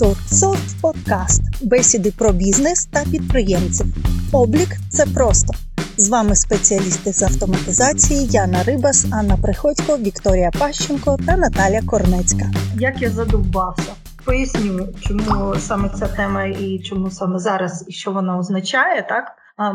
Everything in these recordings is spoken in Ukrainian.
Торксофт Подкаст. Бесіди про бізнес та підприємців. Облік це просто. З вами спеціалісти з автоматизації Яна Рибас, Анна Приходько, Вікторія Пащенко та Наталя Корнецька. Як я задовбався. Поясню, чому саме ця тема і чому саме зараз і що вона означає. Так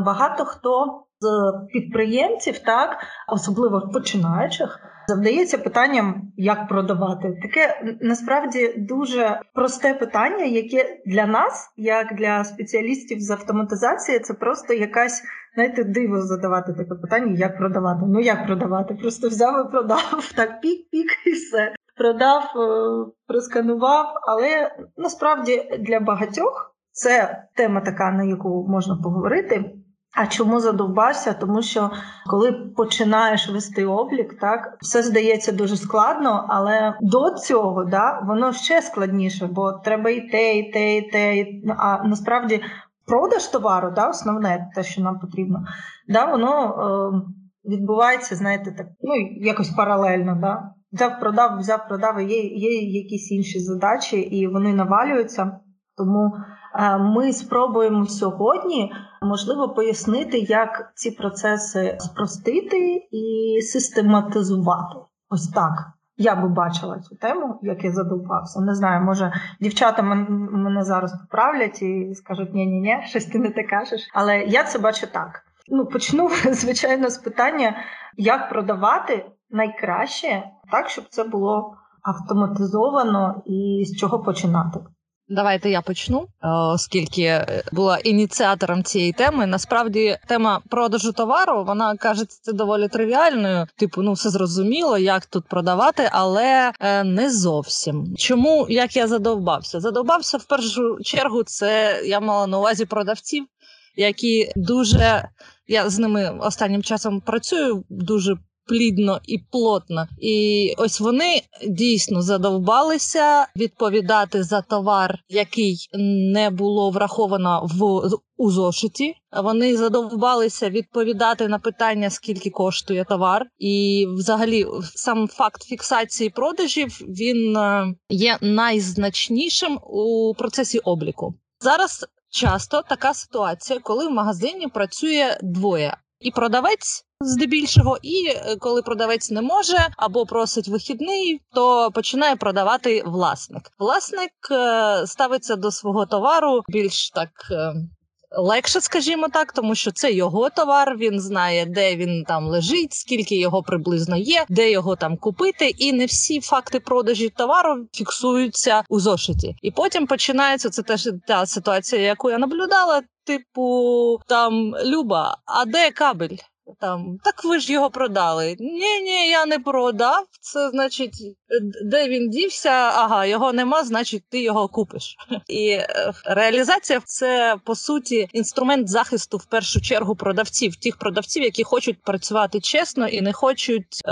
багато хто з підприємців, так особливо починаючих, завдається питанням, як продавати. Таке насправді дуже просте питання, яке для нас, як для спеціалістів з автоматизації, це просто якась знаєте, диво задавати таке питання, як продавати. Ну як продавати? Просто взяв і продав так, пік-пік і все. Продав, е, просканував, але насправді для багатьох це тема така, на яку можна поговорити. А чому задовбався? Тому що коли починаєш вести облік, так все здається дуже складно, але до цього да, воно ще складніше, бо треба і те, і те, і те. А насправді продаж товару, да, основне те, що нам потрібно, да, воно е, відбувається, знаєте, так ну якось паралельно. Да. Взяв, продав, взяв, продав. Є, є якісь інші задачі, і вони навалюються. Тому е, ми спробуємо сьогодні можливо пояснити, як ці процеси спростити і систематизувати. Ось так. Я би бачила цю тему, як я задовбався. Не знаю, може дівчата мене зараз поправлять і скажуть ні ні ні щось ти не те кажеш. Але я це бачу так. Ну почну звичайно з питання, як продавати найкраще так, щоб це було автоматизовано і з чого починати. Давайте я почну, е, оскільки була ініціатором цієї теми. Насправді тема продажу товару вона кажеться доволі тривіальною. Типу, ну все зрозуміло, як тут продавати, але е, не зовсім. Чому як я задовбався? Задовбався в першу чергу. Це я мала на увазі продавців, які дуже я з ними останнім часом працюю дуже плідно і плотно. І ось вони дійсно задовбалися відповідати за товар, який не було враховано в у зошиті. Вони задовбалися відповідати на питання, скільки коштує товар, і взагалі сам факт фіксації продажів він е, є найзначнішим у процесі обліку. Зараз часто така ситуація, коли в магазині працює двоє, і продавець здебільшого, і е, коли продавець не може або просить вихідний, то починає продавати власник. Власник е, ставиться до свого товару більш так. Е, легше, скажімо так, тому що це його товар. Він знає, де він там лежить, скільки його приблизно є, де його там купити, і не всі факти продажі товару фіксуються у зошиті. І потім починається це теж та ситуація, яку я наблюдала. Типу, там Люба, а де кабель? Там так ви ж його продали. Ні, ні, я не продав. Це значить, де він дівся? Ага, його нема, значить, ти його купиш. І е, реалізація це по суті інструмент захисту в першу чергу продавців, тих продавців, які хочуть працювати чесно і не хочуть е,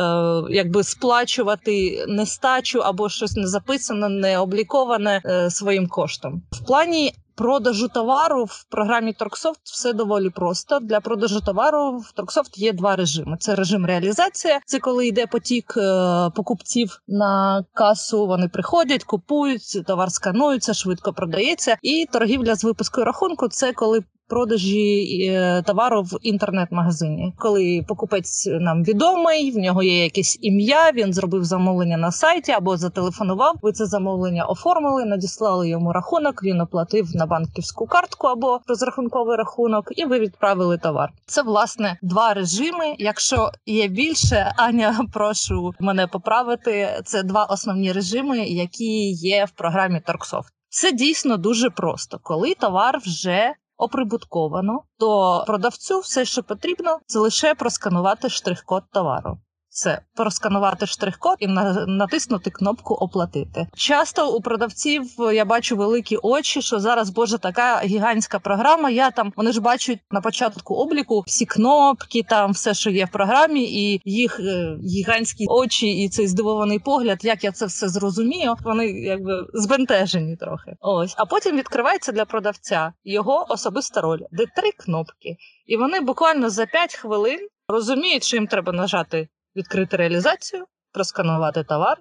якби сплачувати нестачу або щось не записане, не обліковане е, своїм коштом. В плані продажу товару в програмі Торксофт все доволі просто. Для продажу товару в Торксофт є два режими: це режим реалізація, це коли йде потік е, покупців на касу. Вони приходять, купують, товар сканується, швидко продається. І торгівля з випускою рахунку це коли продажі е, товару в інтернет-магазині. Коли покупець нам відомий, в нього є якесь ім'я. Він зробив замовлення на сайті або зателефонував. Ви це замовлення оформили, надіслали йому рахунок. Він оплатив на банківську картку або розрахунковий рахунок, і ви відправили товар. Це власне два режими. Якщо є більше, Аня, прошу мене поправити. Це два основні режими, які є в програмі Торксофт. Це дійсно дуже просто, коли товар вже оприбутковано, то продавцю все, що потрібно, це лише просканувати штрих-код товару все просканувати штрих-код і натиснути кнопку Оплатити. Часто у продавців я бачу великі очі, що зараз боже така гігантська програма. Я там вони ж бачать на початку обліку всі кнопки, там все, що є в програмі, і їх е, гігантські очі, і цей здивований погляд, як я це все зрозумію. Вони якби збентежені трохи. Ось, а потім відкривається для продавця його особиста роль, де три кнопки, і вони буквально за 5 хвилин розуміють, що їм треба нажати відкрити реалізацію, просканувати товар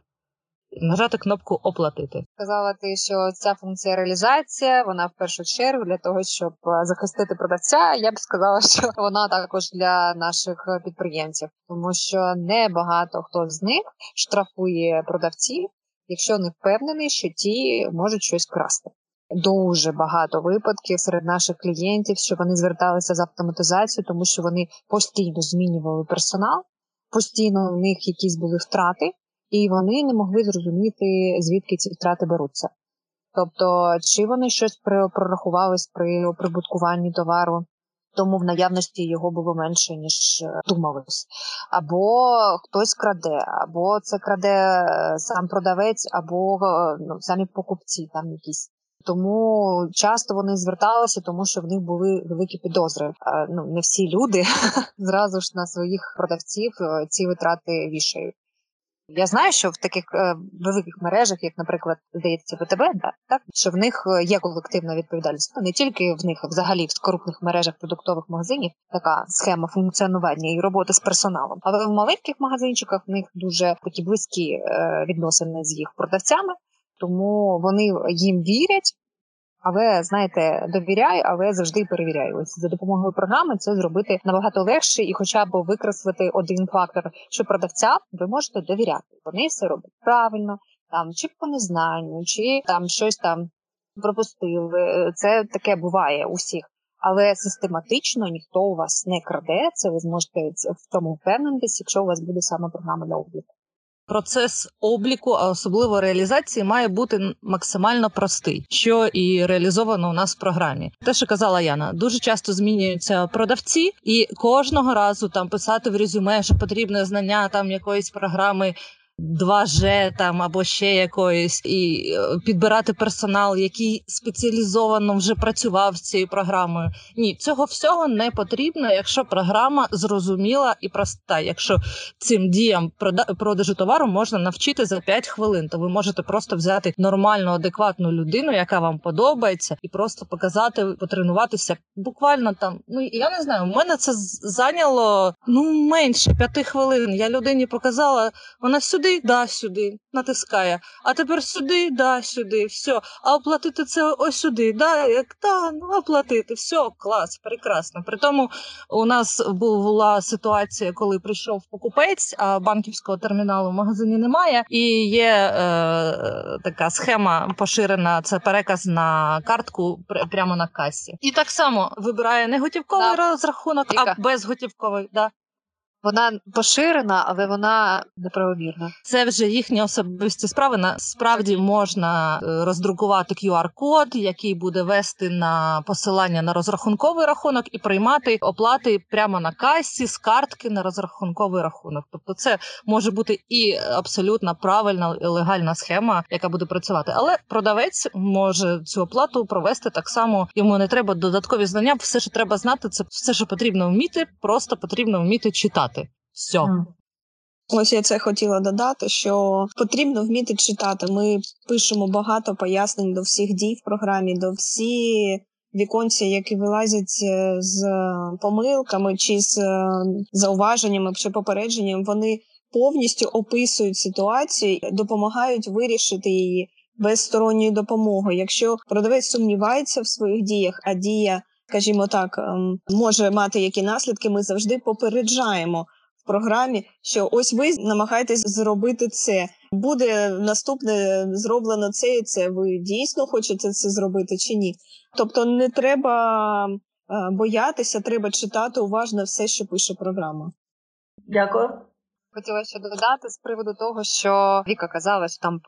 нажати кнопку Оплатити. Сказала ти, що ця функція реалізація, вона в першу чергу для того, щоб е, захистити продавця. Я б сказала, що вона також для наших підприємців, тому що не багато хто з них штрафує продавців, якщо не впевнений, що ті можуть щось красти. Дуже багато випадків серед наших клієнтів, що вони зверталися з автоматизацією, тому що вони постійно змінювали персонал, постійно у них якісь були втрати, і вони не могли зрозуміти, звідки ці втрати беруться. Тобто, чи вони щось прорахувались при оприбуткуванні товару, тому в наявності його було менше, ніж е, думалось, або хтось краде, або це краде е, сам продавець, або е, ну, самі покупці там якісь. Тому часто вони зверталися, тому що в них були великі підозри. Ну не всі люди зразу ж на своїх продавців ці витрати вішають. Я знаю, що в таких е, великих мережах, як, наприклад, здається, ВТБ, да, так що в них е, є колективна відповідальність. Ну, не тільки в них, а взагалі в крупних мережах продуктових магазинів така схема функціонування і роботи з персоналом. Але в маленьких магазинчиках в них дуже такі близькі е, відносини з їх продавцями, тому вони їм вірять. Але знаєте, довіряю, але завжди перевіряю. Ось за допомогою програми це зробити набагато легше і, хоча б викреслити один фактор, що продавця ви можете довіряти. Вони все роблять правильно, там чи по незнанню, чи там щось там пропустили. Це таке буває у всіх. Але систематично ніхто у вас не краде. Це ви зможете в тому впевнитись, якщо у вас буде саме програма для обліку процес обліку, а особливо реалізації, має бути максимально простий, що і реалізовано у нас в програмі. Те, що казала Яна, дуже часто змінюються продавці, і кожного разу там писати в резюме, що потрібне знання там якоїсь програми 2G там або ще якоїсь, і е, підбирати персонал, який спеціалізовано вже працював з цією програмою. Ні, цього всього не потрібно, якщо програма зрозуміла і проста. Якщо цим діям продажу товару можна навчити за 5 хвилин, то ви можете просто взяти нормальну, адекватну людину, яка вам подобається, і просто показати, потренуватися. Буквально там, ну я не знаю, у мене це зайняло ну менше 5 хвилин. Я людині показала, вона сюди сюди, да, сюди, натискає. А тепер сюди, да, сюди, все. А оплатити це ось сюди, да, як да, ну оплатити, все, клас, прекрасно. При тому у нас була ситуація, коли прийшов покупець, а банківського терміналу в магазині немає. І є е, така схема поширена, це переказ на картку прямо на касі. І так само вибирає не готівковий да. розрахунок, а безготівковий. Да. Вона поширена, але вона неправомірна. Це вже їхні особисті справи. Насправді можна е, роздрукувати QR-код, який буде вести на посилання на розрахунковий рахунок і приймати оплати прямо на касі з картки на розрахунковий рахунок. Тобто, це може бути і абсолютно правильна легальна схема, яка буде працювати. Але продавець може цю оплату провести так само. Йому не треба додаткові знання. Все, що треба знати, це все, що потрібно вміти, просто потрібно вміти читати читати. Все. Ось я це хотіла додати, що потрібно вміти читати. Ми пишемо багато пояснень до всіх дій в програмі, до всі віконці, які вилазять е, з помилками чи з е, зауваженнями чи попередженням. Вони повністю описують ситуацію, допомагають вирішити її без сторонньої допомоги. Якщо продавець сумнівається в своїх діях, а дія скажімо так, ем, може мати які наслідки, ми завжди попереджаємо в програмі, що ось ви намагаєтесь зробити це. Буде наступне зроблено це і це. Ви дійсно хочете це зробити чи ні? Тобто не треба е, боятися, треба читати уважно все, що пише програма. Дякую. Хотіла ще додати з приводу того, що Віка казала, що там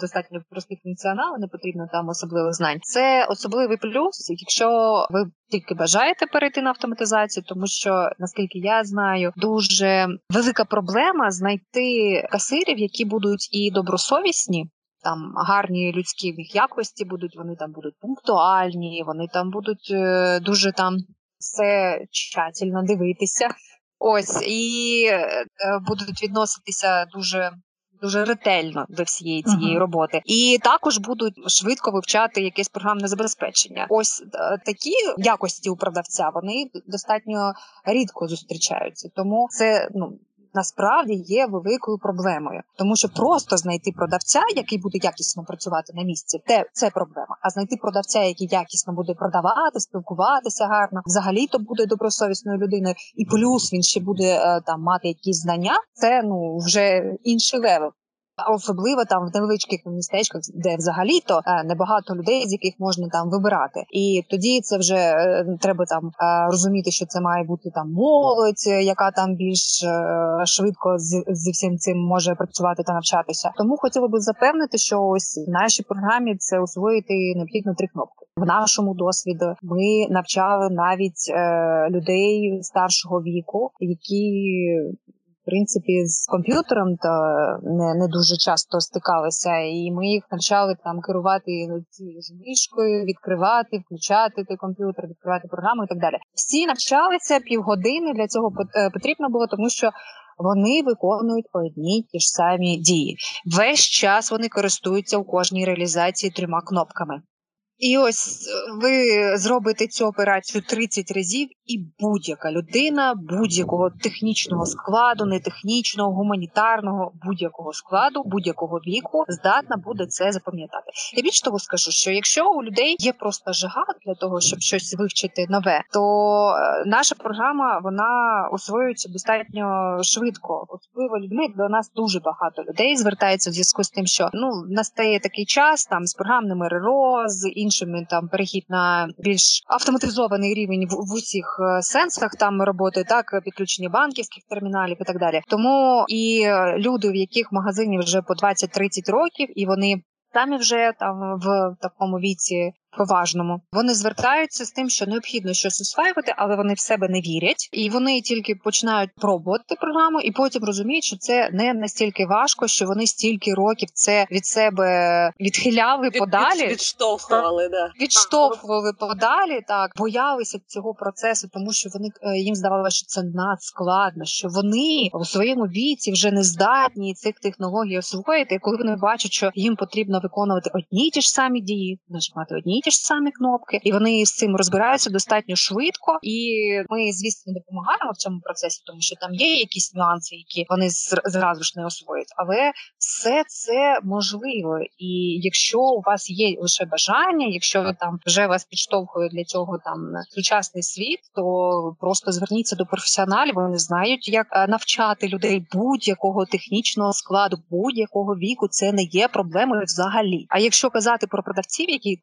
достатньо прості функціонали, не потрібно там особливих знань. Це особливий плюс, якщо ви тільки бажаєте перейти на автоматизацію, тому що наскільки я знаю, дуже велика проблема знайти касирів, які будуть і добросовісні. Там гарні людські в їх якості будуть, вони там будуть пунктуальні, вони там будуть е, дуже там все тщательно дивитися. Ось і е, будуть відноситися дуже. Дуже ретельно до всієї цієї uh-huh. роботи, і також будуть швидко вивчати якесь програмне забезпечення. Ось е, такі якості у продавця вони достатньо рідко зустрічаються. Тому це ну насправді є великою проблемою, тому що просто знайти продавця, який буде якісно працювати на місці, те це проблема. А знайти продавця, який якісно буде продавати, спілкуватися гарно, взагалі то буде добросовісною людиною, і плюс він ще буде е, там мати якісь знання. Це ну вже інший level. Особливо там в невеличких містечках, де взагалі то е, небагато людей, з яких можна там вибирати, і тоді це вже е, треба там е, розуміти, що це має бути там молодь, яка там більш швидко з зі всім цим може працювати та навчатися. Тому хотіла би запевнити, що ось в нашій програмі це освоїти необхідно три кнопки. В нашому досвіду ми навчали навіть е, людей старшого віку, які принципі з комп'ютером то не не дуже часто стикалися, і ми їх навчали там керувати цією мишкою, відкривати, включати той комп'ютер, відкривати програму і так далі. Всі навчалися півгодини. Для цього е, потрібно було, тому що. Вони виконують одні ті ж самі дії. Весь час вони користуються у кожній реалізації трьома кнопками. І ось е, ви зробите цю операцію 30 разів, і будь-яка людина будь-якого технічного складу, не технічного, гуманітарного, будь-якого складу, будь-якого віку здатна буде це запам'ятати. Я більш того скажу, що якщо у людей є просто жага для того, щоб щось вивчити нове, то е, наша програма вона освоюється достатньо швидко. Особливо людьми до нас дуже багато людей звертається в зв'язку з тим, що ну настає такий час там з програмними РРО, з іншими там перехід на більш автоматизований рівень в, в усіх е, сенсах там роботи, так підключення банківських терміналів і так далі. Тому і е, люди, в яких магазині вже по 20-30 років, і вони самі вже там в такому віці поважному. Вони звертаються з тим, що необхідно щось осваювати, але вони в себе не вірять, і вони тільки починають пробувати програму, і потім розуміють, що це не настільки важко, що вони стільки років це від себе відхиляли від, подалі, від, відштовхували, да відштовхували подалі, так боялися цього процесу, тому що вони е, їм здавалося, що це надскладно, що вони у своєму віці вже не здатні цих технологій освоїти. І Коли вони бачать, що їм потрібно виконувати одні ті ж самі дії, нажимати одні ті ж самі кнопки, і вони з цим розбираються достатньо швидко. І ми, звісно, допомагаємо в цьому процесі, тому що там є якісь нюанси, які вони зразу ж не освоять. Але все це можливо. І якщо у вас є лише бажання, якщо там вже вас підштовхує для цього там сучасний світ, то просто зверніться до професіоналів. Вони знають, як е, навчати людей будь-якого технічного складу, будь-якого віку. Це не є проблемою взагалі. А якщо казати про продавців, які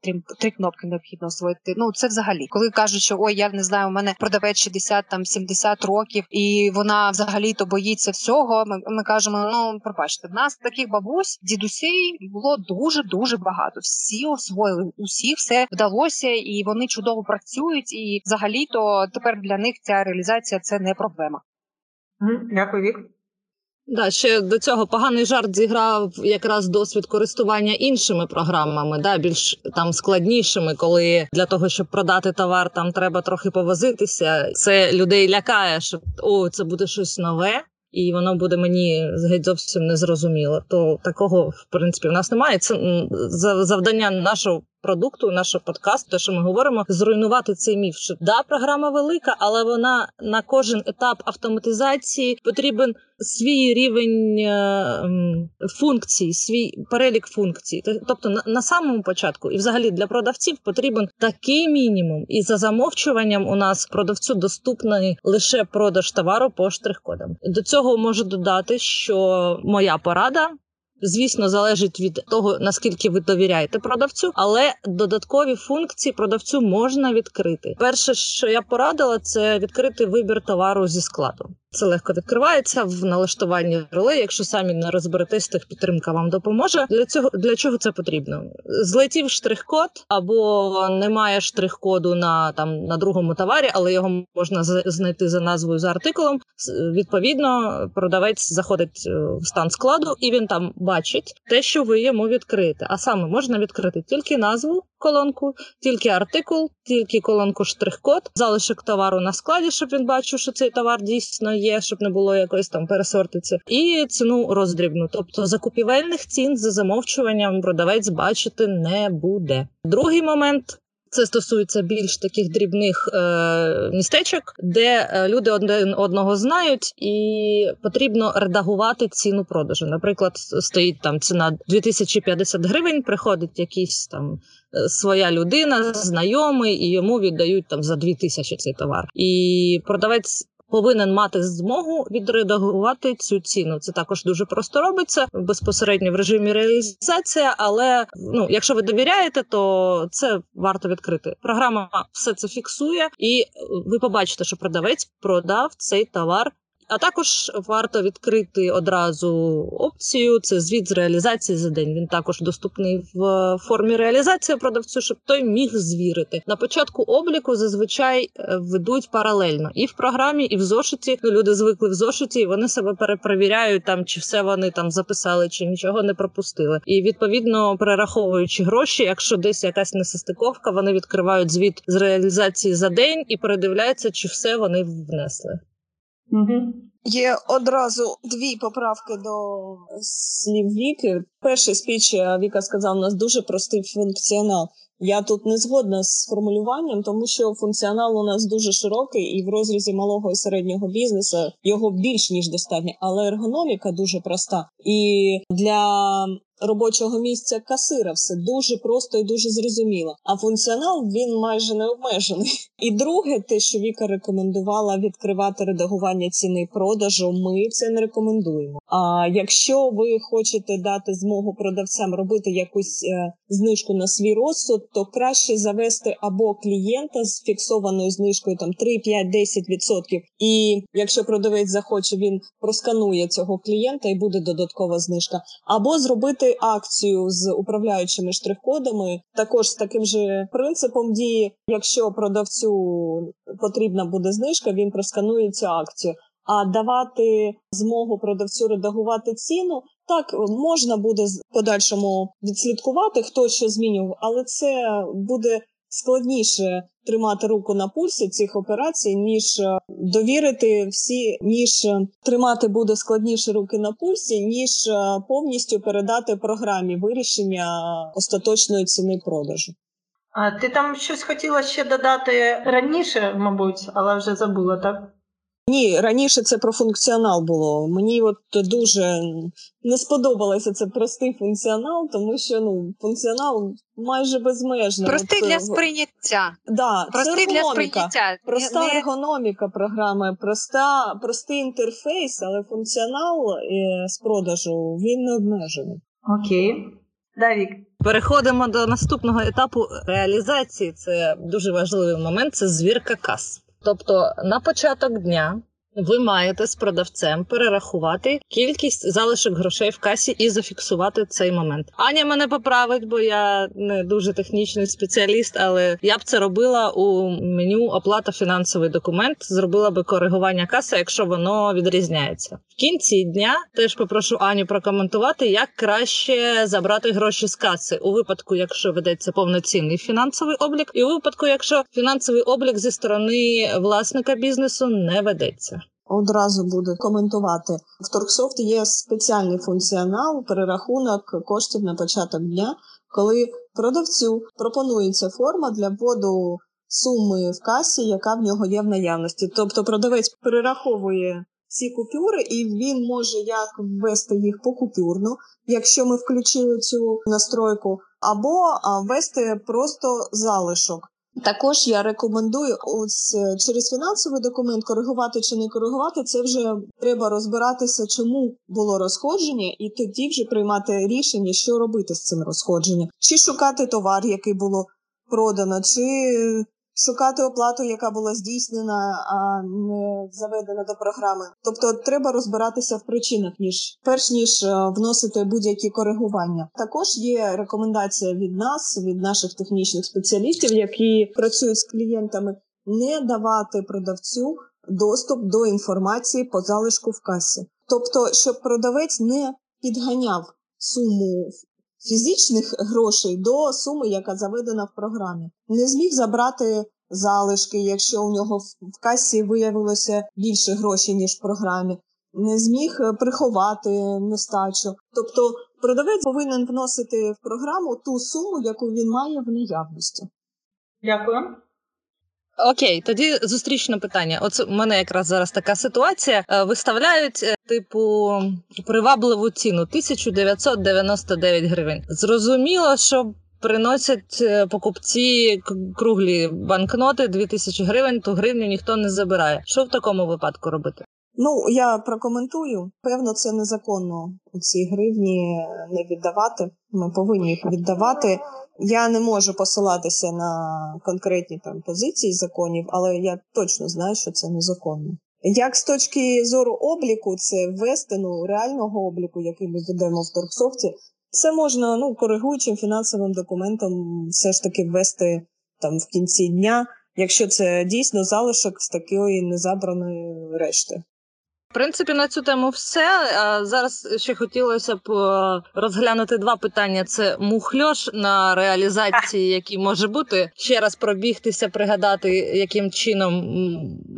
три кнопки необхідно освоїти. Ну це взагалі, коли кажуть, що ой, я не знаю, у мене продавець 60 там 70 років, і вона взагалі то боїться всього. Ми, ми кажемо, ну пробачте, в нас таких бабусь, дідусей було дуже дуже багато. Всі освоїли, усі все вдалося, і вони чудово працюють. І взагалі, то тепер для них ця реалізація це не проблема. Дякую, Вік. Да, ще до цього поганий жарт зіграв якраз досвід користування іншими програмами, да, більш там складнішими, коли для того, щоб продати товар, там треба трохи повозитися. Це людей лякає, що о, це буде щось нове, і воно буде мені геть зовсім незрозуміло. То такого в принципі в нас немає. Це завдання нашого продукту, нашого подкасту, те, що ми говоримо, зруйнувати цей міф. Що да, програма велика, але вона на кожен етап автоматизації потрібен свій рівень е, функцій, свій перелік функцій. Тобто, на, на самому початку, і взагалі для продавців потрібен такий мінімум, і за замовчуванням у нас продавцю доступний лише продаж товару по штрих-кодам. До цього можу додати, що моя порада звісно, залежить від того наскільки ви довіряєте продавцю, але додаткові функції продавцю можна відкрити. Перше, що я порадила, це відкрити вибір товару зі складу. Це легко відкривається в налаштуванні ролей. Якщо самі не розберетесь, то підтримка вам допоможе. Для цього для чого це потрібно? Злетів штрих-код або немає штрих-коду на там на другому товарі, але його можна знайти за назвою за артикулом. Відповідно, продавець заходить е, в стан складу, і він там бачить те, що ви йому відкриєте. А саме можна відкрити тільки назву колонку, тільки артикул, тільки колонку штрих-код, залишок товару на складі, щоб він бачив, що цей товар дійсно є, щоб не було якоїсь там пересортиці, і ціну роздрібну. Тобто закупівельних цін за замовчуванням продавець бачити не буде. Другий момент Це стосується більш таких дрібних е, містечок, де е, люди один одного знають, і потрібно редагувати ціну продажу. Наприклад, стоїть там ціна 2050 гривень, приходить якийсь там е, своя людина, знайомий, і йому віддають там за 2000 цей товар. І продавець повинен мати змогу відредагувати цю ціну. Це також дуже просто робиться безпосередньо в режимі реалізації, але ну, якщо ви довіряєте, то це варто відкрити. Програма все це фіксує, і ви побачите, що продавець продав цей товар. А також варто відкрити одразу опцію. Це звіт з реалізації за день. Він також доступний в формі реалізації продавцю, щоб той міг звірити. На початку обліку зазвичай е, ведуть паралельно і в програмі, і в зошиті. Ну, люди звикли в зошиті, і вони себе перепровіряють там, чи все вони там записали, чи нічого не пропустили. І відповідно перераховуючи гроші, якщо десь якась несостиковка, вони відкривають звіт з реалізації за день і передивляються, чи все вони внесли. Є одразу дві поправки до слів Віки. Перший спіч е, Віка сказав, у нас дуже простий функціонал. Я тут не згодна з формулюванням, тому що функціонал у нас дуже широкий, і в розрізі малого і середнього бізнесу його більш ніж достатньо, але ергономіка дуже проста. І для робочого місця касира все дуже просто і дуже зрозуміло. А функціонал він майже не обмежений. І друге, те, що Віка рекомендувала відкривати редагування ціни продажу, ми це не рекомендуємо. А якщо ви хочете дати змогу продавцям робити якусь е, знижку на свій розсуд, то краще завести або клієнта з фіксованою знижкою там 3, 5, 10 відсотків. І якщо продавець захоче, він просканує цього клієнта і буде додаткова знижка, або зробити акцію з управляючими штрих-кодами, також з таким же принципом дії. Якщо продавцю потрібна буде знижка, він просканує цю акцію. А давати змогу продавцю редагувати ціну так можна буде в подальшому відслідкувати, хто що змінював, але це буде складніше тримати руку на пульсі цих операцій, ніж е, довірити всі, ніж е, тримати буде складніше руки на пульсі, ніж е, повністю передати програмі вирішення остаточної ціни продажу. А ти там щось хотіла ще додати раніше, мабуть, але вже забула, так? Ні, раніше це про функціонал було. Мені от дуже не сподобалося це простий функціонал, тому що ну функціонал майже безмежний. Простий От, для сприйняття. Да, Простий це для сприйняття. Проста Не- не- ергономіка програми, проста, простий інтерфейс, але функціонал е, з продажу він не обмежений. Окей. Давік. Переходимо до наступного етапу реалізації. Це дуже важливий момент. Це звірка кас. Тобто на початок дня ви маєте з продавцем перерахувати кількість залишок грошей в касі і зафіксувати цей момент. Аня мене поправить, бо я не дуже технічний спеціаліст, але я б це робила у меню оплата фінансовий документ. Зробила би коригування каси, якщо воно відрізняється. В кінці дня теж попрошу Аню прокоментувати, як краще забрати гроші з каси у випадку, якщо ведеться повноцінний фінансовий облік, і у випадку, якщо фінансовий облік зі сторони власника бізнесу не ведеться. Одразу буду коментувати. В Торксофт є спеціальний функціонал, перерахунок коштів на початок дня, коли продавцю пропонується форма для вводу суми в касі, яка в нього є в наявності. Тобто продавець перераховує ці купюри, і він може як ввести їх покупюрно, якщо ми включили цю настройку, або ввести просто залишок. Також я рекомендую ось е, через фінансовий документ коригувати чи не коригувати. Це вже треба розбиратися, чому було розходження, і тоді вже приймати рішення, що робити з цим розходженням, чи шукати товар, який було продано, чи шукати оплату, яка була здійснена, а не заведена до програми. Тобто, треба розбиратися в причинах, ніж перш ніж е, вносити будь-які коригування. Також є рекомендація від нас, від наших технічних спеціалістів, які працюють з клієнтами, не давати продавцю доступ до інформації по залишку в касі. Тобто, щоб продавець не підганяв суму фізичних грошей до суми, яка заведена в програмі, не зміг забрати залишки, якщо у нього в- касі виявилося більше грошей ніж в програмі. Не зміг е, приховати нестачу. Тобто продавець повинен вносити в програму ту суму, яку він має в наявності. Дякую. Окей, тоді зустрічне питання. Оце у мене якраз зараз така ситуація. Е, виставляють е, типу привабливу ціну 1999 гривень. Зрозуміло, що приносять е, покупці круглі банкноти 2000 гривень, то гривню ніхто не забирає. Що в такому випадку робити? Ну я прокоментую. Певно, це незаконно ці гривні не віддавати. Ми повинні їх віддавати. Я не можу посилатися на конкретні там позиції законів, але я точно знаю, що це незаконно. Як з точки зору обліку, це ввести ну, реального обліку, який ми ведемо в торгсофті, це можна ну, коригуючим фінансовим документом все ж таки ввести там в кінці дня, якщо це дійсно залишок з такої незабраної решти принципі, на цю тему все. Зараз ще хотілося б е, розглянути два питання: це мухльош на реалізації, які може бути. Ще раз пробігтися, пригадати, яким чином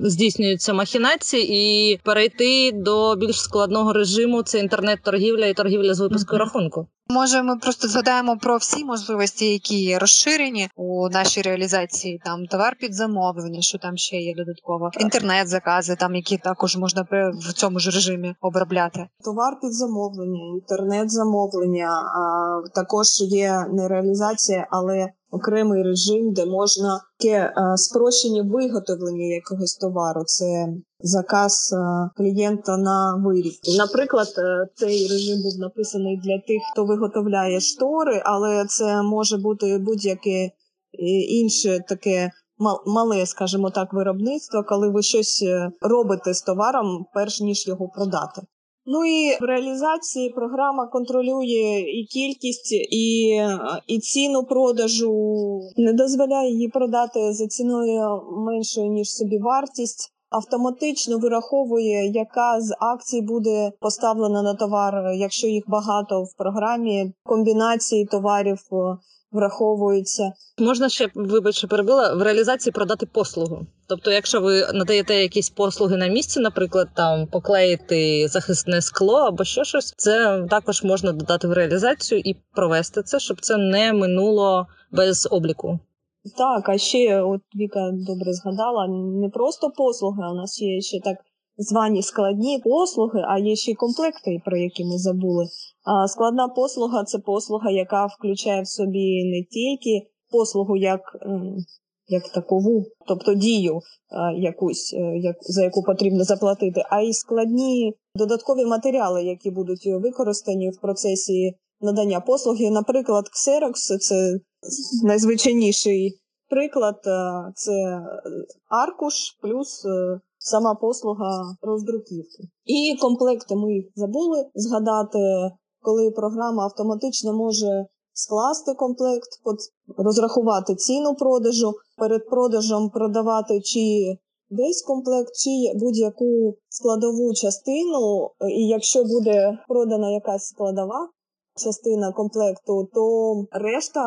здійснюються махінації, і перейти до більш складного режиму це інтернет-торгівля і торгівля з випуску mm-hmm. рахунку. Може, ми просто згадаємо про всі можливості, які є розширені у нашій реалізації. Там товар під замовлення, що там ще є додатково, інтернет-закази, там які також можна в цьому ж режимі обробляти. Товар під замовлення, інтернет-замовлення, також є не реалізація, але окремий режим, де можна таке спрощення виготовлення якогось товару. Це заказ клієнта на виріб. Наприклад, е, цей режим був написаний для тих, хто виготовляє штори, але це може бути будь-яке е, інше таке. Мале, скажімо так, виробництво, коли ви щось е, робите з товаром, перш ніж його продати. Ну і в реалізації програма контролює і кількість, і і ціну продажу, не дозволяє її продати за ціною меншою ніж собі вартість. Автоматично вираховує, яка з акцій буде поставлена на товар, якщо їх багато в програмі, комбінації товарів враховуються. Можна ще вибачте, перебила в реалізації продати послугу. Тобто, якщо ви надаєте якісь послуги на місці, наприклад, там поклеїти захисне скло або що щось, це також можна додати в реалізацію і провести це, щоб це не минуло без обліку. Так, а ще от Віка добре згадала, не просто послуги, а у нас є ще так звані складні послуги, а є ще й комплекти, про які ми забули. Складна послуга це послуга, яка включає в собі не тільки послугу як як такову, тобто дію якусь, е, як, за яку потрібно заплатити, а й складні додаткові матеріали, які будуть використані в процесі надання послуги. Наприклад, Xerox – це найзвичайніший приклад, це аркуш плюс е, сама послуга роздруківки. І комплекти ми забули згадати, коли програма автоматично може скласти комплект, розрахувати ціну продажу, перед продажем продавати чи весь комплект, чи будь-яку складову частину. І якщо буде продана якась складова, частина комплекту, то решта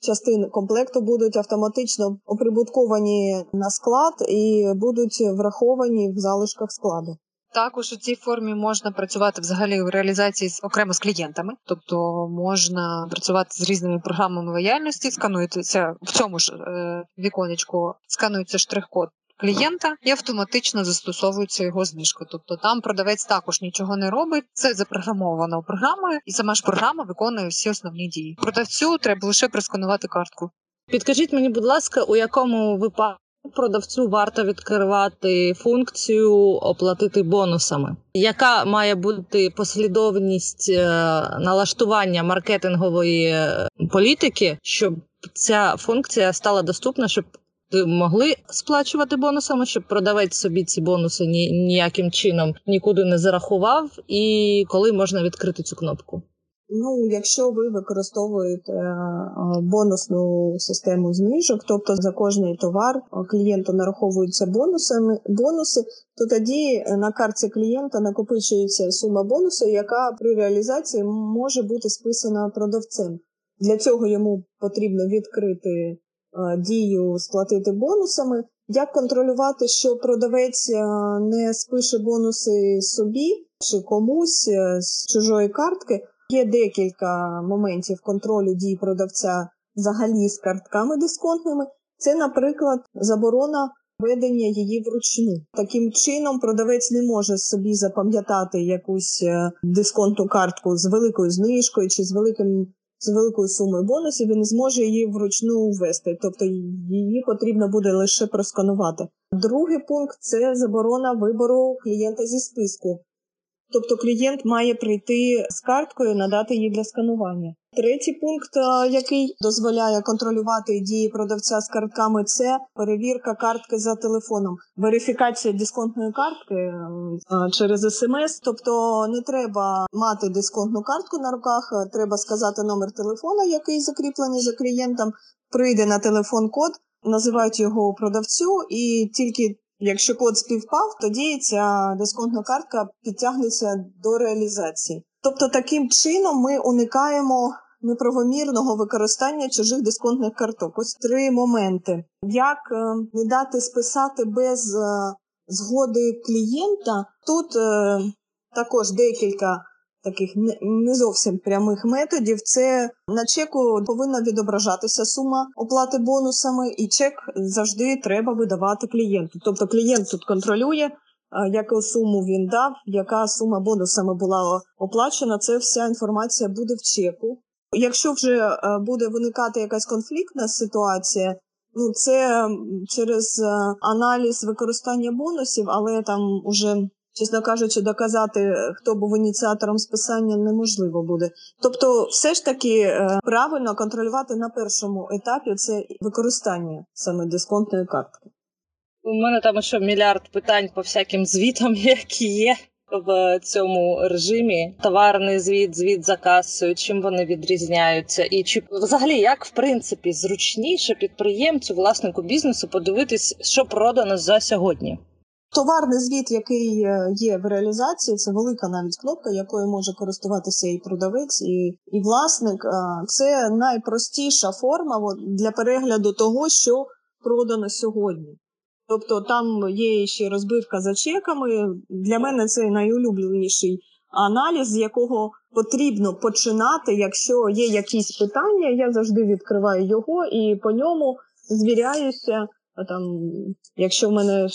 частин комплекту будуть автоматично оприбутковані на склад і будуть враховані в залишках складу. Також у цій формі можна працювати взагалі в реалізації з окремо з клієнтами, тобто можна працювати з різними програмами лояльності, сканується в цьому ж е, віконечку, сканується штрих-код клієнта і автоматично застосовується його знижка. Тобто там продавець також нічого не робить. Це запрограмовано програмою, і сама ж програма виконує всі основні дії. Продавцю треба лише просканувати картку. Підкажіть мені, будь ласка, у якому випадку продавцю варто відкривати функцію оплатити бонусами? Яка має бути послідовність е, налаштування маркетингової е, політики, щоб ця функція стала доступна, щоб могли сплачувати бонусами, щоб продавець собі ці бонуси ні, ніяким чином нікуди не зарахував, і коли можна відкрити цю кнопку? Ну, якщо ви використовуєте е, бонусну систему знижок, тобто за кожний товар клієнту нараховуються бонусами бонуси, то тоді на карті клієнта накопичується сума бонусу, яка при реалізації може бути списана продавцем. Для цього йому потрібно відкрити Е, дію сплатити бонусами. Як контролювати, що продавець е, не спише бонуси собі чи комусь е, з чужої картки? Є декілька моментів контролю дій продавця взагалі з картками дисконтними. Це, наприклад, заборона ведення її вручну. Таким чином, продавець не може собі запам'ятати якусь е, дисконтну картку з великою знижкою чи з великим. З великою сумою бонусів він не зможе її вручну ввести, тобто її потрібно буде лише просканувати. Другий пункт це заборона вибору клієнта зі списку. Тобто клієнт має прийти з карткою, надати її для сканування. Третій пункт, е, який дозволяє контролювати дії продавця з картками, це перевірка картки за телефоном, верифікація дисконтної картки е, через смс. Тобто не треба мати дисконтну картку на руках, е, треба сказати номер телефона, який закріплений за клієнтом. Прийде на телефон код, називають його продавцю, і тільки Якщо код співпав, тоді ця дисконтна картка підтягнеться до реалізації. Тобто, таким чином ми уникаємо неправомірного використання чужих дисконтних карток. Ось три моменти: як е, не дати списати без е, згоди клієнта, тут е, також декілька таких не зовсім прямих методів. Це на чеку повинна відображатися сума оплати бонусами, і чек завжди треба видавати клієнту. Тобто клієнт тут контролює. Яку суму він дав, яка сума бонусами була оплачена, це вся інформація буде в чеку. Якщо вже буде виникати якась конфліктна ситуація, ну це через аналіз використання бонусів, але там уже чесно кажучи, доказати, хто був ініціатором списання, неможливо буде. Тобто, все ж таки е, правильно контролювати на першому етапі це використання саме дисконтної картки. У мене там ще мільярд питань по всяким звітам, які є. В цьому режимі товарний звіт, звіт за касою, чим вони відрізняються, і чи взагалі як в принципі зручніше підприємцю, власнику бізнесу подивитись, що продано за сьогодні? Товарний звіт, який е, є в реалізації, це велика навіть кнопка, якою може користуватися і продавець, і і власник. Це найпростіша форма для перегляду того, що продано сьогодні. Тобто там є ще розбивка за чеками. Для мене це найулюбленіший аналіз, з якого потрібно починати. Якщо є якісь питання, я завжди відкриваю його і по ньому звіряюся там, якщо в мене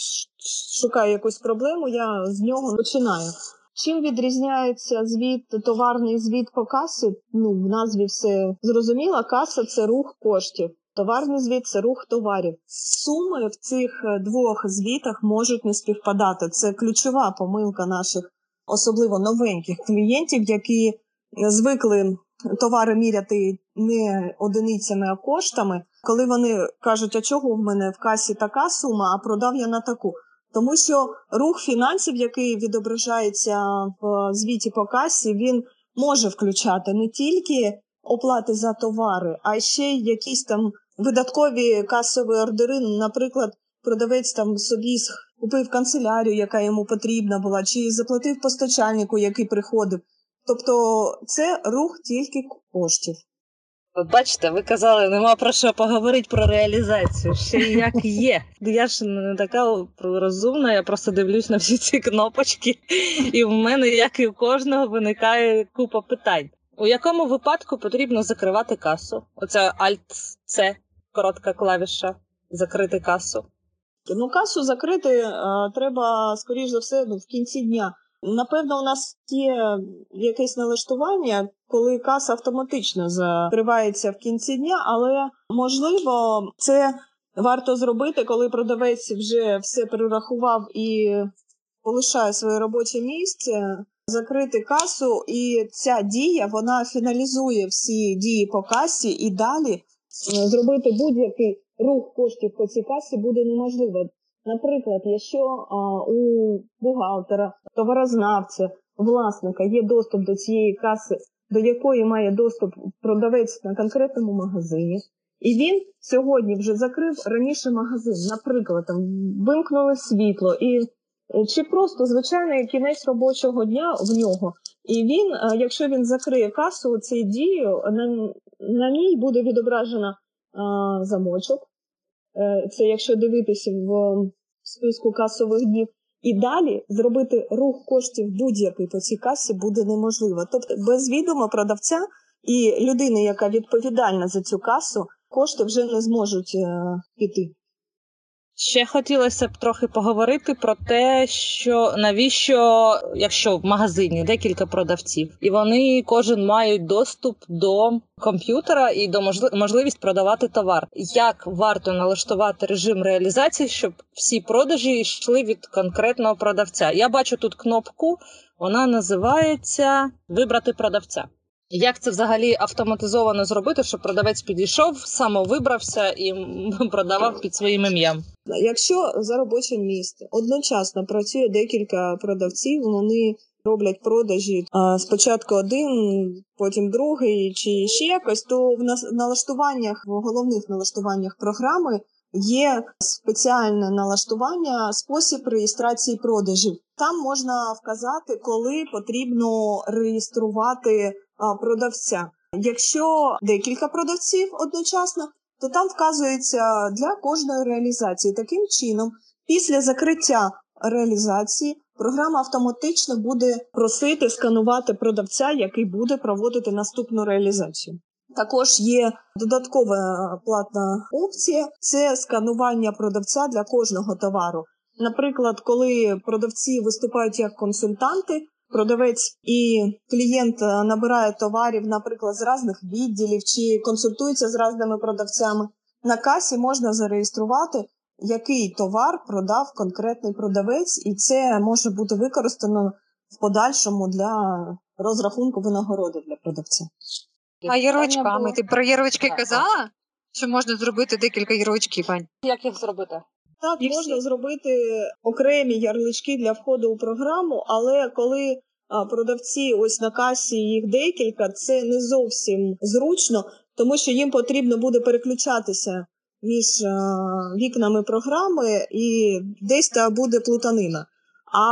шукає якусь проблему, я з нього починаю. Чим відрізняється звіт, товарний звіт по касі? Ну, в назві все зрозуміло, каса це рух коштів. Товарний звіт це рух товарів. Суми в цих е, двох звітах можуть не співпадати. Це ключова помилка наших, особливо новеньких клієнтів, які звикли товари міряти не одиницями, а коштами. Коли вони кажуть, а чого в мене в касі така сума, а продав я на таку. Тому що рух фінансів, який відображається в звіті по касі, він може включати не тільки оплати за товари, а ще й якісь там видаткові касові ордери. Наприклад, продавець там собі купив канцелярію, яка йому потрібна була, чи заплатив постачальнику, який приходив. Тобто це рух тільки коштів. От бачите, ви казали, нема про що поговорити про реалізацію. Ще як є. Я ж не така розумна, я просто дивлюсь на всі ці кнопочки, і в мене, як і у кожного, виникає купа питань. У якому випадку потрібно закривати касу? Оце Alt-C, коротка клавіша, закрити касу. Ну, касу закрити а, треба, скоріш за все, ну, в кінці дня. Напевно, у нас є якесь налаштування, коли каса автоматично закривається в кінці дня, але можливо це варто зробити, коли продавець вже все перерахував і полишає своє робоче місце. Закрити касу, і ця дія вона фіналізує всі дії по касі, і далі е, зробити будь-який рух коштів по цій касі буде неможливо. Наприклад, якщо а, у бухгалтера, товарознавця, власника є доступ до цієї каси, до якої має доступ продавець на конкретному магазині, і він сьогодні вже закрив раніше магазин, наприклад, там вимкнули світло, і е, чи просто звичайний кінець робочого дня в нього. І він, якщо він закриє касу цією дією, на, на ній буде відображено а, замочок. Е, це якщо дивитися в списку касових днів, і далі зробити рух коштів будь-який по цій касі буде неможливо. Тобто без відома продавця і людини, яка відповідальна за цю касу, кошти вже не зможуть е, піти. Ще хотілося б трохи поговорити про те, що навіщо, якщо в магазині декілька продавців, і вони кожен мають доступ до комп'ютера і до можли- можливість продавати товар. Як варто налаштувати режим реалізації, щоб всі продажі йшли від конкретного продавця? Я бачу тут кнопку, вона називається Вибрати продавця. Як це взагалі автоматизовано зробити, щоб продавець підійшов, самовибрався і продавав під своїм ім'ям? Якщо за робочим місцем одночасно працює декілька продавців, вони роблять продажі спочатку один, потім другий чи ще якось, то в налаштуваннях, в головних налаштуваннях програми є спеціальне налаштування, спосіб реєстрації продажів. Там можна вказати, коли потрібно реєструвати продавця. Якщо декілька продавців одночасно, то там вказується для кожної реалізації. Таким чином, після закриття реалізації програма автоматично буде просити сканувати продавця, який буде проводити наступну реалізацію. Також є додаткова платна опція це сканування продавця для кожного товару. Наприклад, коли продавці виступають як консультанти, продавець і клієнт е, набирає товарів, наприклад, з різних відділів чи консультується з різними продавцями. На касі можна зареєструвати, який товар продав конкретний продавець, і це може бути використано в подальшому для розрахунку винагороди для продавця. А ярличками? Ти про ярлички казала? Що можна зробити декілька ярличків, Ань? Як їх зробити? Так, І можна всі. зробити окремі ярлички для входу у програму, але коли продавці ось на касі їх декілька, це не зовсім зручно, тому що їм потрібно буде переключатися між вікнами програми і десь та буде плутанина. А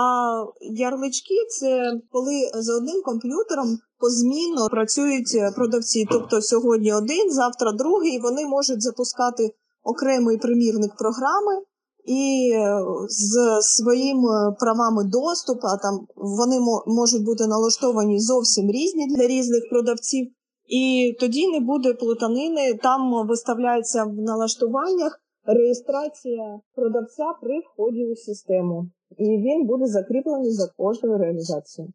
ярлички це коли за одним комп'ютером позмінно працюють продавці. Тобто сьогодні один, завтра другий, і вони можуть запускати окремий примірник програми і е, з своїми правами доступу, там вони можуть бути налаштовані зовсім різні для різних продавців. І тоді не буде плутанини. Там виставляється в налаштуваннях реєстрація продавця при вході у систему, і він буде закріплений за кожною реалізацією.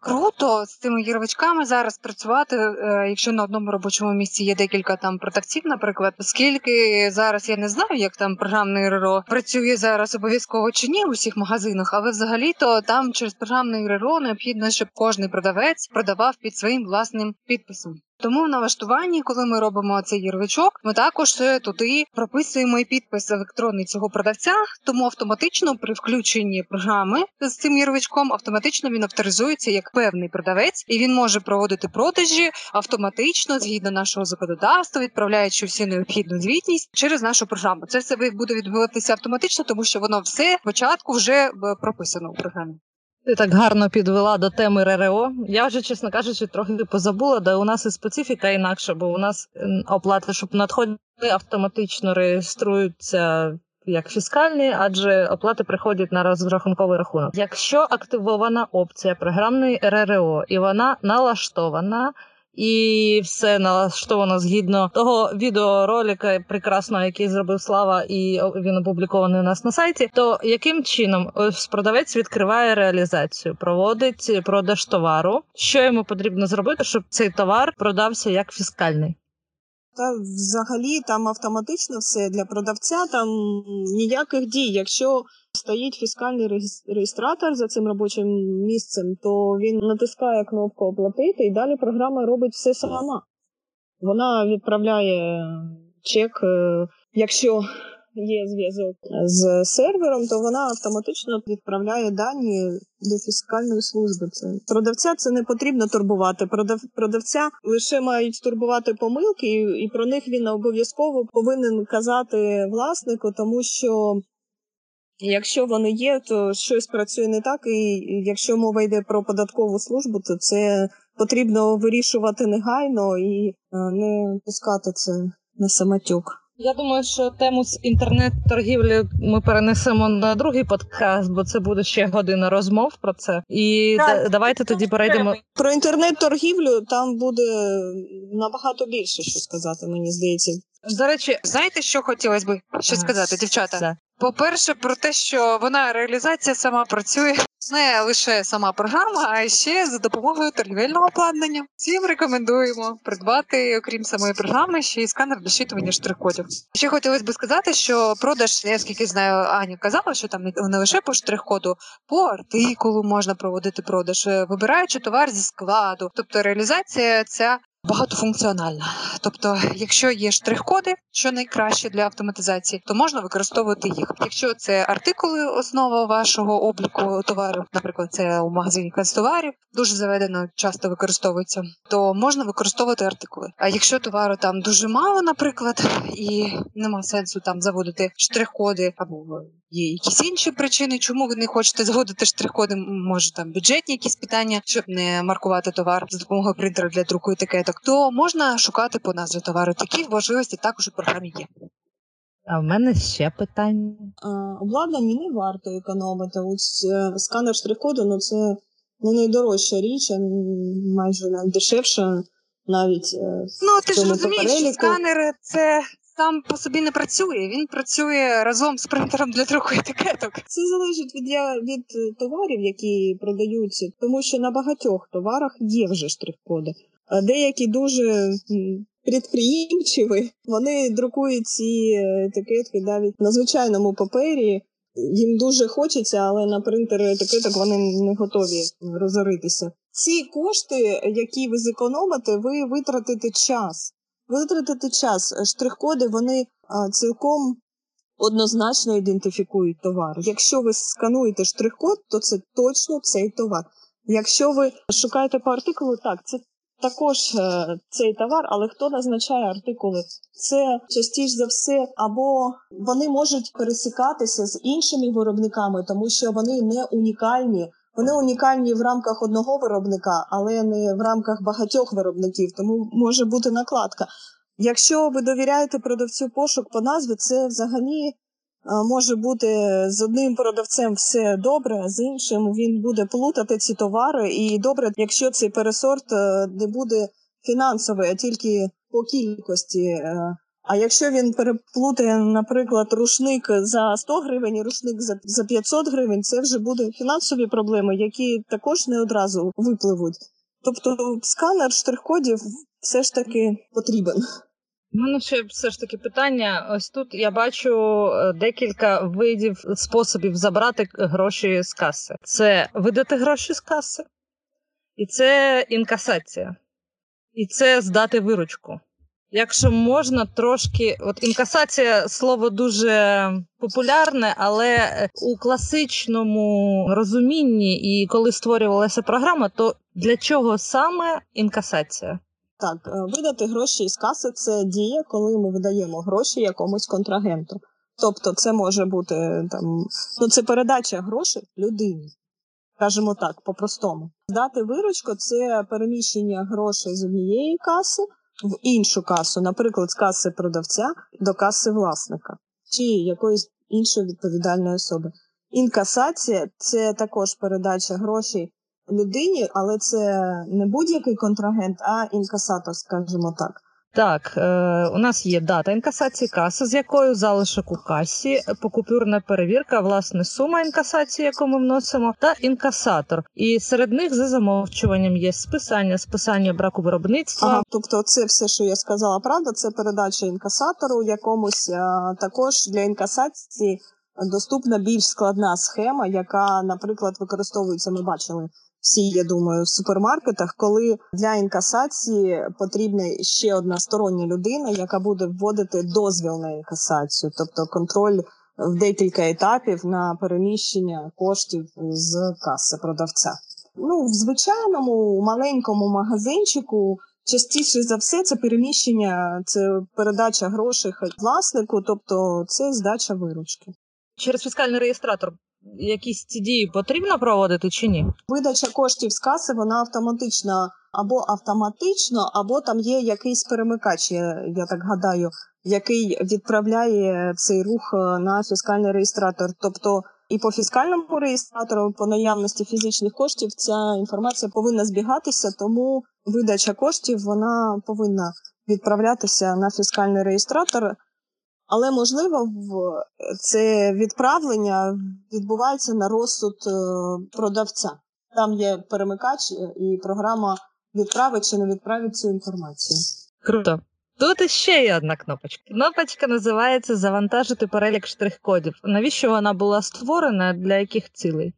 Круто з цими гірвачками зараз працювати, е, якщо на одному робочому місці є декілька там продавців, наприклад, оскільки зараз я не знаю, як там програмне РРО працює зараз обов'язково чи ні у всіх магазинах, але взагалі-то там через програмне РРО необхідно, щоб кожний продавець продавав під своїм власним підписом. Тому в налаштуванні, коли ми робимо цей ярличок, ми також туди прописуємо і підпис електронний цього продавця. Тому автоматично при включенні програми з цим ярличком автоматично він авторизується як певний продавець, і він може проводити продажі автоматично згідно нашого законодавства, відправляючи всю необхідну звітність через нашу програму. Це все буде відбуватися автоматично, тому що воно все спочатку вже е, прописано у програмі. Ти так гарно підвела до теми РРО. Я вже, чесно кажучи, трохи позабула, де у нас і специфіка інакша, бо у нас оплати, щоб надходили, автоматично реєструються як фіскальні, адже оплати приходять на розрахунковий рахунок. Якщо активована опція програмної РРО і вона налаштована. І все налаштовано згідно того відеоролика прекрасного, який зробив Слава, і він опублікований у нас на сайті. То яким чином ось продавець відкриває реалізацію, проводить продаж товару? Що йому потрібно зробити, щоб цей товар продався як фіскальний? Та взагалі там автоматично все для продавця, там ніяких дій. Якщо стоїть фіскальний реєс- реєстратор за цим робочим місцем, то він натискає кнопку оплатити, і далі програма робить все сама. Вона відправляє чек, е, якщо є зв'язок з сервером, то вона автоматично відправляє дані до фіскальної служби. Це продавця це не потрібно турбувати. Продав, продавця лише мають турбувати помилки, і, і про них він обов'язково повинен казати власнику, тому що. Якщо вони є, то щось працює не так, і якщо мова йде про податкову службу, то це потрібно вирішувати негайно і е, не пускати це на самотюк. Я думаю, що тему з інтернет-торгівлі ми перенесемо на другий подкаст, бо це буде ще година розмов про це. І Так, да- давайте тоді перейдемо. Про інтернет-торгівлю там буде набагато більше, що сказати, мені здається. До речі, Знаєте, що хотілося б ще сказати, дівчата? По-перше, про те, що вона реалізація сама працює не лише сама програма, а ще за допомогою торгівельного обладнання. Всім рекомендуємо придбати, окрім самої програми, ще й сканер для щитування штрих-кодів. Ще хотілося б сказати, що продаж, я скільки знаю, Аня казала, що там не- лише по штрих-коду, по артикулу можна проводити продаж, е, вибираючи товар зі складу. Тобто реалізація ця багатофункціональна. Тобто, якщо є штрих-коди, що найкраще для автоматизації, то можна використовувати їх. Якщо це артикули, основа вашого обліку товарів, наприклад, це у магазині канцтоварів, дуже заведено часто використовується, то можна використовувати артикули. А якщо товару там дуже мало, наприклад, і нема сенсу там заводити штрих-коди або є якісь інші причини, чому ви не хочете заводити штрих-коди, може там бюджетні якісь питання, щоб не маркувати товар за допомогою принтера для друку етикеток, то можна шукати по назві товару. Такі можливості також у програмі є. А в мене ще питання. Обладнання не варто економити. Ось е, сканер штрих-коду, ну це не найдорожча річ, а майже найдешевша навіть. е, Ну ти ж розумієш, що переліку. сканер це сам по собі не працює. Він працює разом з принтером для друку етикеток. Це залежить від, від е, товарів, які продаються, тому що на багатьох товарах є вже штрих-коди. Деякі дуже підприємчиві, вони друкують ці е, етикетки навіть на звичайному папері. Їм дуже хочеться, але на принтер етикеток вони не готові розоритися. Ці кошти, які ви зекономите, ви витратите час. Ви витратите час. Штрих-коди вони цілком однозначно ідентифікують товар. Якщо ви скануєте штрих-код, то це точно цей товар. Якщо ви шукаєте по артикулу, так, це також е, цей товар, але хто назначає артикули? Це частіше за все, або вони можуть пересікатися з іншими виробниками, тому що вони не унікальні. Вони унікальні в рамках одного виробника, але не в рамках багатьох виробників, тому може бути накладка. Якщо ви довіряєте продавцю пошук по назві, це взагалі може бути з одним продавцем все добре, з іншим він буде плутати ці товари. І добре, якщо цей пересорт е, не буде фінансовий, а тільки по кількості. е. А якщо він переплутає, наприклад, рушник за 100 гривень і рушник за, за 500 гривень, це вже буде фінансові проблеми, які також не одразу випливуть. Тобто сканер штрих-кодів все ж таки потрібен. У мене ще все ж таки питання. Ось тут я бачу е, декілька видів способів забрати гроші з каси. Це видати гроші з каси, і це інкасація, і це здати виручку. Якщо можна трошки, от інкасація слово дуже популярне, але е, у класичному розумінні, і коли створювалася програма, то для чого саме інкасація? Так, е, видати гроші із каси це дія, коли ми видаємо гроші якомусь контрагенту. Тобто, це може бути там, ну це передача грошей людині, скажімо так, по-простому. Здати виручку це переміщення грошей з однієї каси в іншу касу, наприклад, з каси продавця до каси власника чи якоїсь іншої відповідальної особи. Інкасація це також передача грошей людині, але це не будь-який контрагент, а інкасатор, скажімо так. Так, е, у нас є дата інкасації каси, з якою залишок у касі, покупюрна перевірка, власне, сума інкасації, яку ми вносимо, та інкасатор. І серед них за замовчуванням є списання, списання браку виробництва. Ага, тобто, це все, що я сказала, правда, це передача інкасатору якомусь. А, також для інкасації доступна більш складна схема, яка, наприклад, використовується. Ми бачили всі, я думаю, в супермаркетах, коли для інкасації потрібна ще одна стороння людина, яка буде вводити дозвіл на інкасацію, тобто контроль в декілька етапів на переміщення коштів з каси продавця. Ну, в звичайному маленькому магазинчику частіше за все це переміщення, це передача грошей власнику, тобто це здача виручки. Через фіскальний реєстратор якісь ці дії потрібно проводити чи ні? Видача коштів з каси вона автоматична або автоматично, або там є якийсь перемикач, я, так гадаю, який відправляє цей рух е, на фіскальний реєстратор. Тобто і по фіскальному реєстратору, по наявності фізичних коштів, ця інформація повинна збігатися, тому видача коштів вона повинна відправлятися на фіскальний реєстратор. Але можливо, це відправлення відбувається на розсуд е, продавця. Там є перемикач, і програма відправить чи не відправить цю інформацію. Круто. Тут ще є одна кнопочка. Кнопочка називається Завантажити перелік штрих-кодів. Навіщо вона була створена? Для яких цілей?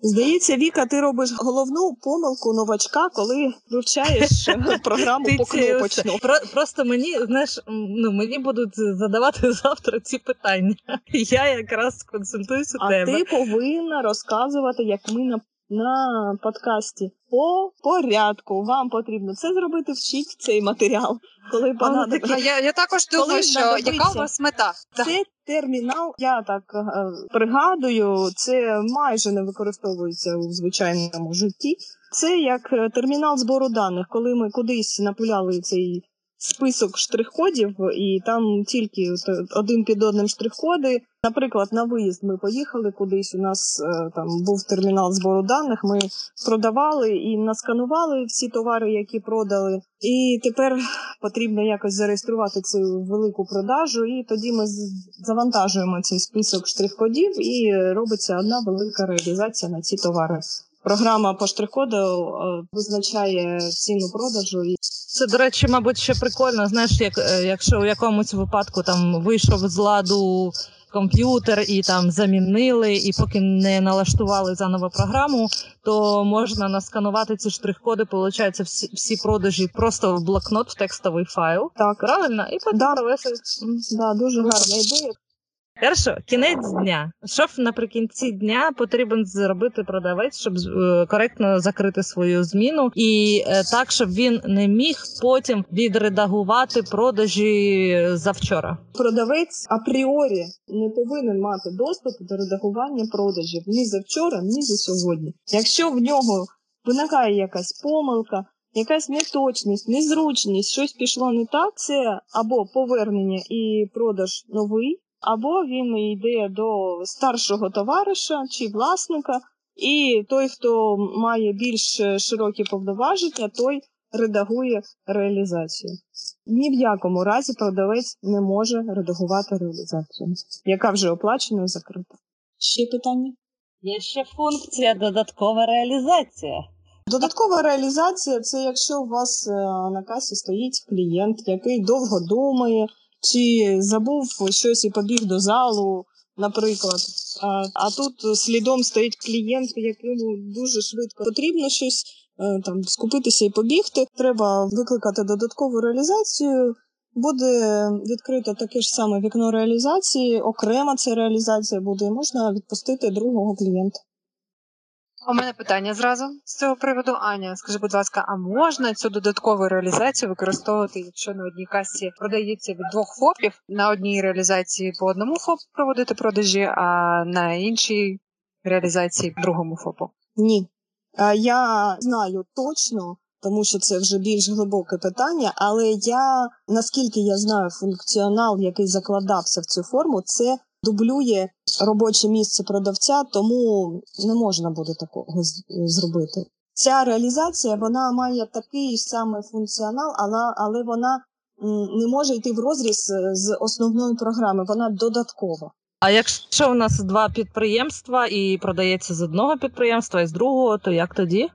Здається, Віка, ти робиш головну помилку новачка, коли вивчаєш е, програму по кнопочну. Про, просто мені, знаєш, ну мені будуть задавати завтра ці питання. Я якраз концентруюся. А тебе. ти повинна розказувати, як ми на, подкасті. По порядку вам потрібно це зробити, вчіть цей матеріал. Коли Але понадобиться. я, я також Коли думаю, що яка у вас мета? Це термінал, я так е, пригадую, це майже не використовується у звичайному житті. Це як е, термінал збору даних, коли ми кудись напуляли цей список штрих-кодів, і там тільки один під одним штрих-коди. Наприклад, на виїзд ми поїхали кудись. У нас е, там був термінал збору даних. Ми продавали і насканували всі товари, які продали. І тепер потрібно якось зареєструвати цю велику продажу, і тоді ми завантажуємо цей список штрих-кодів, і робиться одна велика реалізація на ці товари. Програма по штрих-коду е, визначає ціну продажу і Це, до речі, мабуть, ще прикольно. Знаєш, як е, якщо у якомусь випадку там вийшов з ладу комп'ютер і там замінили, і поки не налаштували заново програму, то можна насканувати ці штрих-коди. Получається, всі, всі продажі просто в блокнот, в текстовий файл. так. Правильно? І потім Да. провести. Да, дуже гарна ідея. Хорошо, кінець дня. Що наприкінці дня потрібен зробити продавець, щоб е, коректно закрити свою зміну, і е, так, щоб він не міг потім відредагувати продажі завчора. Продавець апріорі не повинен мати доступ до редагування продажів ні за вчора, ні за сьогодні. Якщо в нього виникає якась помилка, якась неточність, незручність, щось пішло не так, це або повернення і продаж новий, або він йде до старшого товариша чи власника, і той, хто має більш широкі повноваження, той редагує реалізацію. Ні в якому разі продавець не може редагувати реалізацію, яка вже оплачена і закрита. Ще питання? Є ще функція додаткова реалізація. Додаткова реалізація це якщо у вас е, на касі стоїть клієнт, який довго думає, чи забув щось і побіг до залу, наприклад. А, а тут слідом стоїть клієнт, якому дуже швидко потрібно щось е, там скупитися і побігти. Треба викликати додаткову реалізацію. Буде відкрито таке ж саме вікно реалізації, окрема ця реалізація буде, і можна відпустити другого клієнта. У мене питання зразу з цього приводу. Аня, скажи, будь ласка, а можна цю додаткову реалізацію використовувати, якщо на одній касі продається від двох ФОПів, на одній реалізації по одному ФОПу проводити продажі, а на іншій реалізації другому ФОПу? Ні. Я знаю точно, тому що це вже більш глибоке питання, але я, наскільки я знаю, функціонал, який закладався в цю форму, це дублює робоче місце продавця, тому не можна буде такого зробити. Ця реалізація вона має такий самий функціонал, але, але вона не може йти в розріз е, з основної програми, вона додаткова. А якщо у нас два підприємства і продається з одного підприємства і з другого, то як тоді?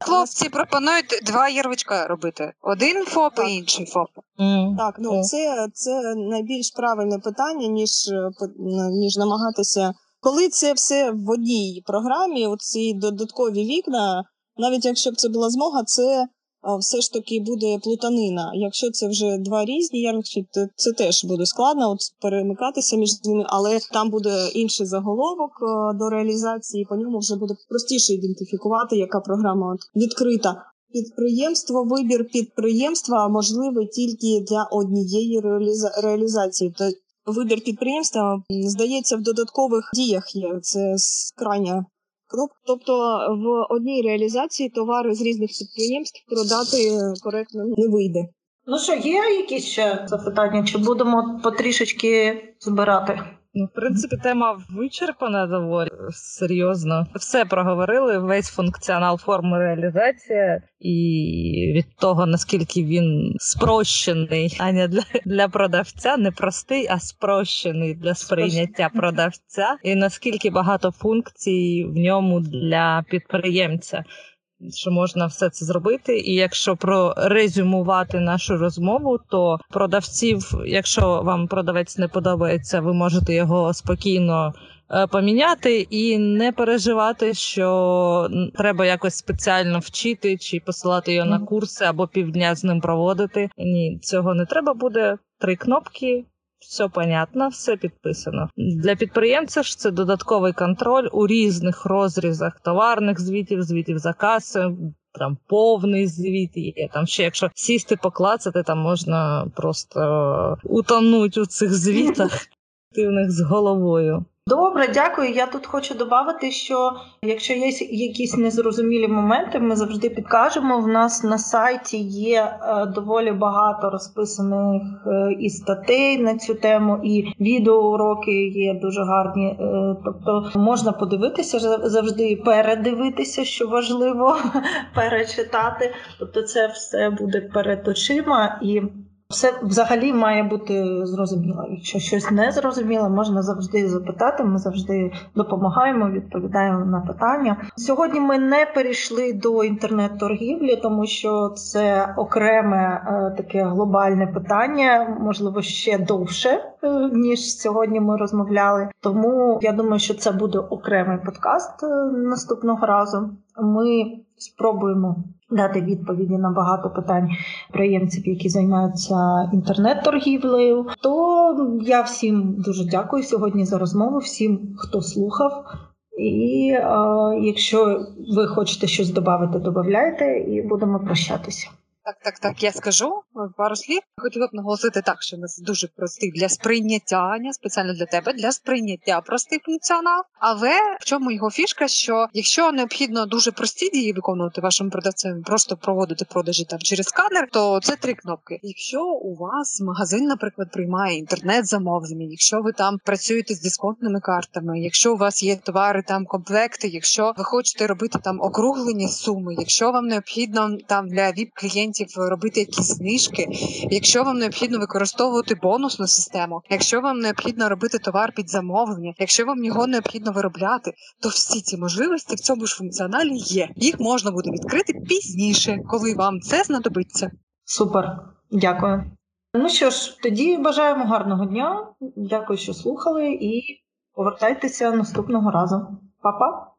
Хлопці пропонують два ярличка робити: один ФОП Так. і інший ФОП. Mm. Так, ну це, це найбільш правильне питання, ніж, е, по- ніж намагатися. Коли це все в одній програмі, оці додаткові вікна, навіть якщо б це була змога, це все ж таки буде плутанина. Якщо це вже два різні ярлички, то це теж буде складно от перемикатися між ними, але там буде інший заголовок е, до реалізації, по ньому вже буде простіше ідентифікувати, яка програма відкрита. Підприємство, вибір підприємства можливий тільки для однієї реаліза- реалізації. То- Вибір підприємства здається в додаткових діях є. Це крайня кнопка. Тобто в одній реалізації товари з різних підприємств продати коректно не вийде. Ну що, є якісь ще запитання? Чи будемо потрішечки збирати? Ну, в принципі, тема вичерпана доволі. Серйозно. Все проговорили, весь функціонал форми реалізації, і від того наскільки він спрощений, а не для для продавця, не простий, а спрощений для сприйняття продавця, і наскільки багато функцій в ньому для підприємця що можна все це зробити. І якщо прорезюмувати нашу розмову, то продавців, якщо вам продавець не подобається, ви можете його спокійно. Е, поміняти і не переживати, що треба якось спеціально вчити чи посилати його на курси або півдня з ним проводити. Ні, цього не треба буде. Три кнопки, все понятно, все підписано. Для підприємця ж це додатковий контроль у різних розрізах товарних звітів, звітів за каси, там повний звіт є. Там ще якщо сісти, поклацати, там можна просто утонути у цих звітах активних з головою. Добре, дякую. Я тут хочу додати, що якщо є якісь незрозумілі моменти, ми завжди підкажемо. В нас на сайті є е, доволі багато розписаних е, і статей на цю тему, і відеоуроки є дуже гарні. Е, тобто можна подивитися завжди і передивитися, що важливо перечитати. Тобто, це все буде перед очима і. Все взагалі має бути зрозуміло. Якщо щось не зрозуміло, можна завжди запитати. Ми завжди допомагаємо, відповідаємо на питання. Сьогодні ми не перейшли до інтернет-торгівлі, тому що це окреме е, таке глобальне питання, можливо, ще довше е, ніж сьогодні. Ми розмовляли. Тому я думаю, що це буде окремий подкаст е, наступного разу. Ми спробуємо дати відповіді на багато питань приємців, які займаються інтернет-торгівлею. То я всім дуже дякую сьогодні за розмову, всім, хто слухав. І е, якщо ви хочете щось додати, додавайте, і будемо прощатися. Так, так, так, я скажу пару слів. Хотіла б наголосити так, що у нас дуже простий для сприйняття, не спеціально для тебе, для сприйняття простий функціонал. Але в чому його фішка? Що якщо необхідно дуже прості дії виконувати вашим продавцем, просто проводити продажі там через сканер, то це три кнопки. Якщо у вас магазин, наприклад, приймає інтернет-замовлення, якщо ви там працюєте з дисконтними картами, якщо у вас є товари, там комплекти, якщо ви хочете робити там округлені суми, якщо вам необхідно там для віп клієнтів робити якісь знижки. Якщо вам необхідно використовувати бонусну систему, якщо вам необхідно робити товар під замовлення, якщо вам його необхідно виробляти, то всі ці можливості в цьому ж функціоналі є. Їх можна буде відкрити пізніше, коли вам це знадобиться. Супер, дякую. Ну що ж, тоді бажаємо гарного дня. Дякую, що слухали, і повертайтеся наступного разу. Па-па!